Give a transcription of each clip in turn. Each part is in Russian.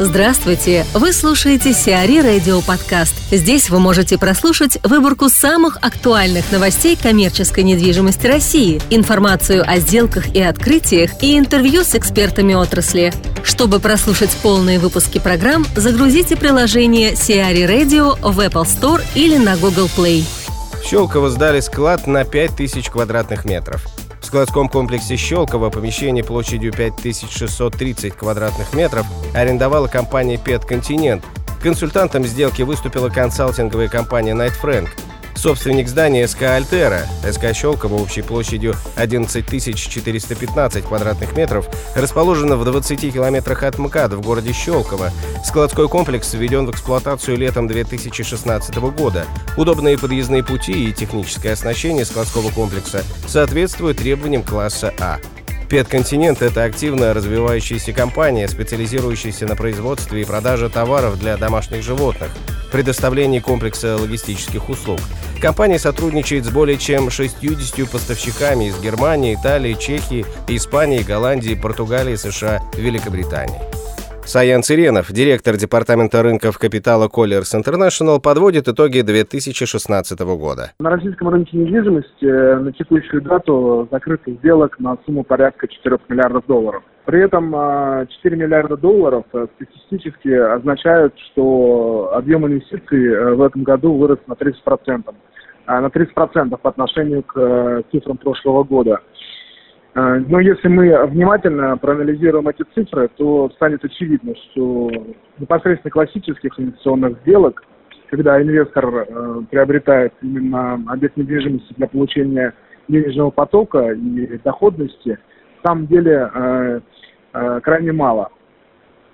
Здравствуйте! Вы слушаете Сиари Радио Подкаст. Здесь вы можете прослушать выборку самых актуальных новостей коммерческой недвижимости России, информацию о сделках и открытиях и интервью с экспертами отрасли. Чтобы прослушать полные выпуски программ, загрузите приложение Сиари Radio в Apple Store или на Google Play. Щелково сдали склад на 5000 квадратных метров. Складском комплексе «Щелково» помещение площадью 5630 квадратных метров арендовала компания «Пет Континент». Консультантом сделки выступила консалтинговая компания «Найт Фрэнк». Собственник здания СК «Альтера», СК «Щелково» общей площадью 11 415 квадратных метров, расположена в 20 километрах от МКАД в городе Щелково. Складской комплекс введен в эксплуатацию летом 2016 года. Удобные подъездные пути и техническое оснащение складского комплекса соответствуют требованиям класса А. Петконтинент – это активно развивающаяся компания, специализирующаяся на производстве и продаже товаров для домашних животных, предоставлении комплекса логистических услуг. Компания сотрудничает с более чем 60 поставщиками из Германии, Италии, Чехии, Испании, Голландии, Португалии, США, Великобритании. Саян Циренов, директор департамента рынков капитала Colliers International, подводит итоги 2016 года. На российском рынке недвижимости э, на текущую дату закрыто сделок на сумму порядка 4 миллиардов долларов. При этом 4 а, миллиарда долларов э, статистически означают, что объем инвестиций э, в этом году вырос на 30%. А, на 30% по отношению к цифрам прошлого года. А, но если мы внимательно проанализируем эти цифры, то станет очевидно, что непосредственно классических инвестиционных сделок, когда инвестор э, приобретает именно объект недвижимости для получения денежного потока и доходности, на самом деле э, э, крайне мало.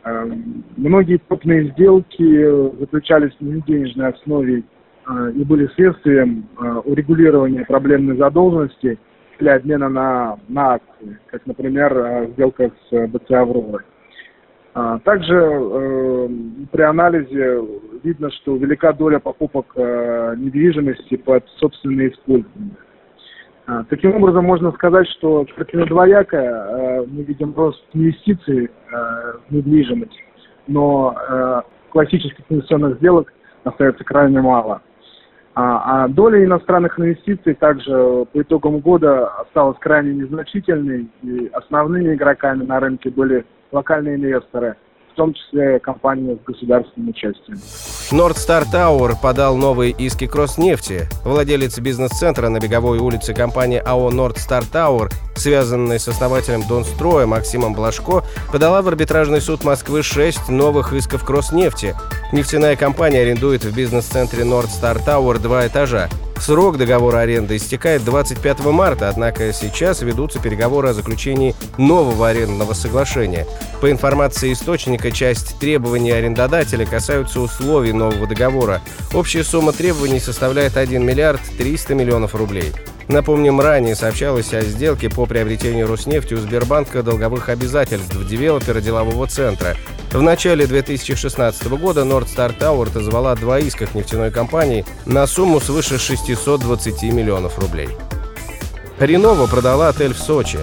Э, многие крупные сделки заключались на неденежной основе э, и были следствием э, урегулирования проблемной задолженности – для обмена на, на акции, как, например, э, сделка с БЦ «Авророй». А, также э, при анализе видно, что велика доля покупок э, недвижимости под собственное использование. А, таким образом, можно сказать, что картина двоякая. Э, мы видим рост инвестиций э, в недвижимость, но э, классических инвестиционных сделок остается крайне мало. А, а доля иностранных инвестиций также по итогам года осталась крайне незначительной, и основными игроками на рынке были локальные инвесторы – в том числе компания с государственным участием. Нордстар Тауэр подал новые иски Кроснефти. Владелец бизнес-центра на Беговой улице компании АО Нордстар Тауэр, связанная с основателем Донстроя Максимом Блажко, подала в арбитражный суд Москвы шесть новых исков к Роснефти. Нефтяная компания арендует в бизнес-центре Нордстар Тауэр два этажа. Срок договора аренды истекает 25 марта, однако сейчас ведутся переговоры о заключении нового арендного соглашения. По информации источника, часть требований арендодателя касаются условий нового договора. Общая сумма требований составляет 1 миллиард 300 миллионов рублей. Напомним, ранее сообщалось о сделке по приобретению Роснефти у Сбербанка долговых обязательств девелопера делового центра. В начале 2016 года Nordstar Tower отозвала два иска к нефтяной компании на сумму свыше 620 миллионов рублей. Ренова продала отель в Сочи.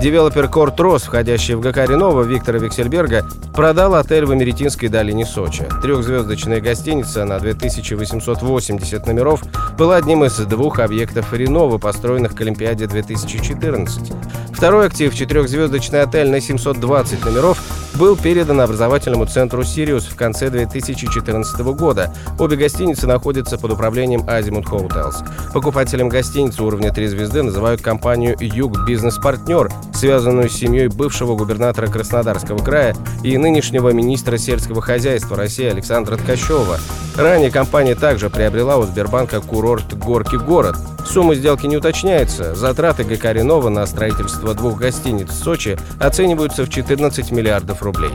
Девелопер Кортрос, входящий в ГК Ренова Виктора Вексельберга, продал отель в Имеретинской долине Сочи. Трехзвездочная гостиница на 2880 номеров была одним из двух объектов Ренова, построенных к Олимпиаде 2014. Второй актив, четырехзвездочный отель на 720 номеров, был передан образовательному центру «Сириус» в конце 2014 года. Обе гостиницы находятся под управлением Azimut Hotels. Покупателем гостиницы уровня 3 звезды называют компанию «Юг Бизнес Партнер», связанную с семьей бывшего губернатора Краснодарского края и нынешнего министра сельского хозяйства России Александра Ткачева. Ранее компания также приобрела у Сбербанка курорт «Горки город». Сумма сделки не уточняется. Затраты ГК «Ренова» на строительство двух гостиниц в Сочи оцениваются в 14 миллиардов рублей.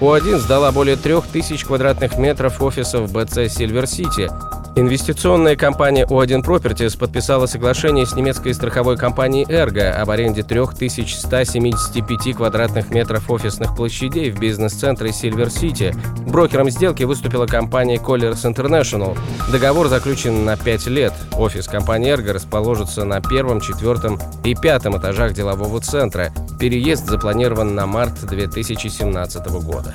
У1 сдала более 3000 квадратных метров офисов БЦ «Сильвер Сити». Инвестиционная компания O1 Properties подписала соглашение с немецкой страховой компанией Ergo об аренде 3175 квадратных метров офисных площадей в бизнес-центре Silver City. Брокером сделки выступила компания Colliers International. Договор заключен на 5 лет. Офис компании Ergo расположится на первом, четвертом и пятом этажах делового центра. Переезд запланирован на март 2017 года.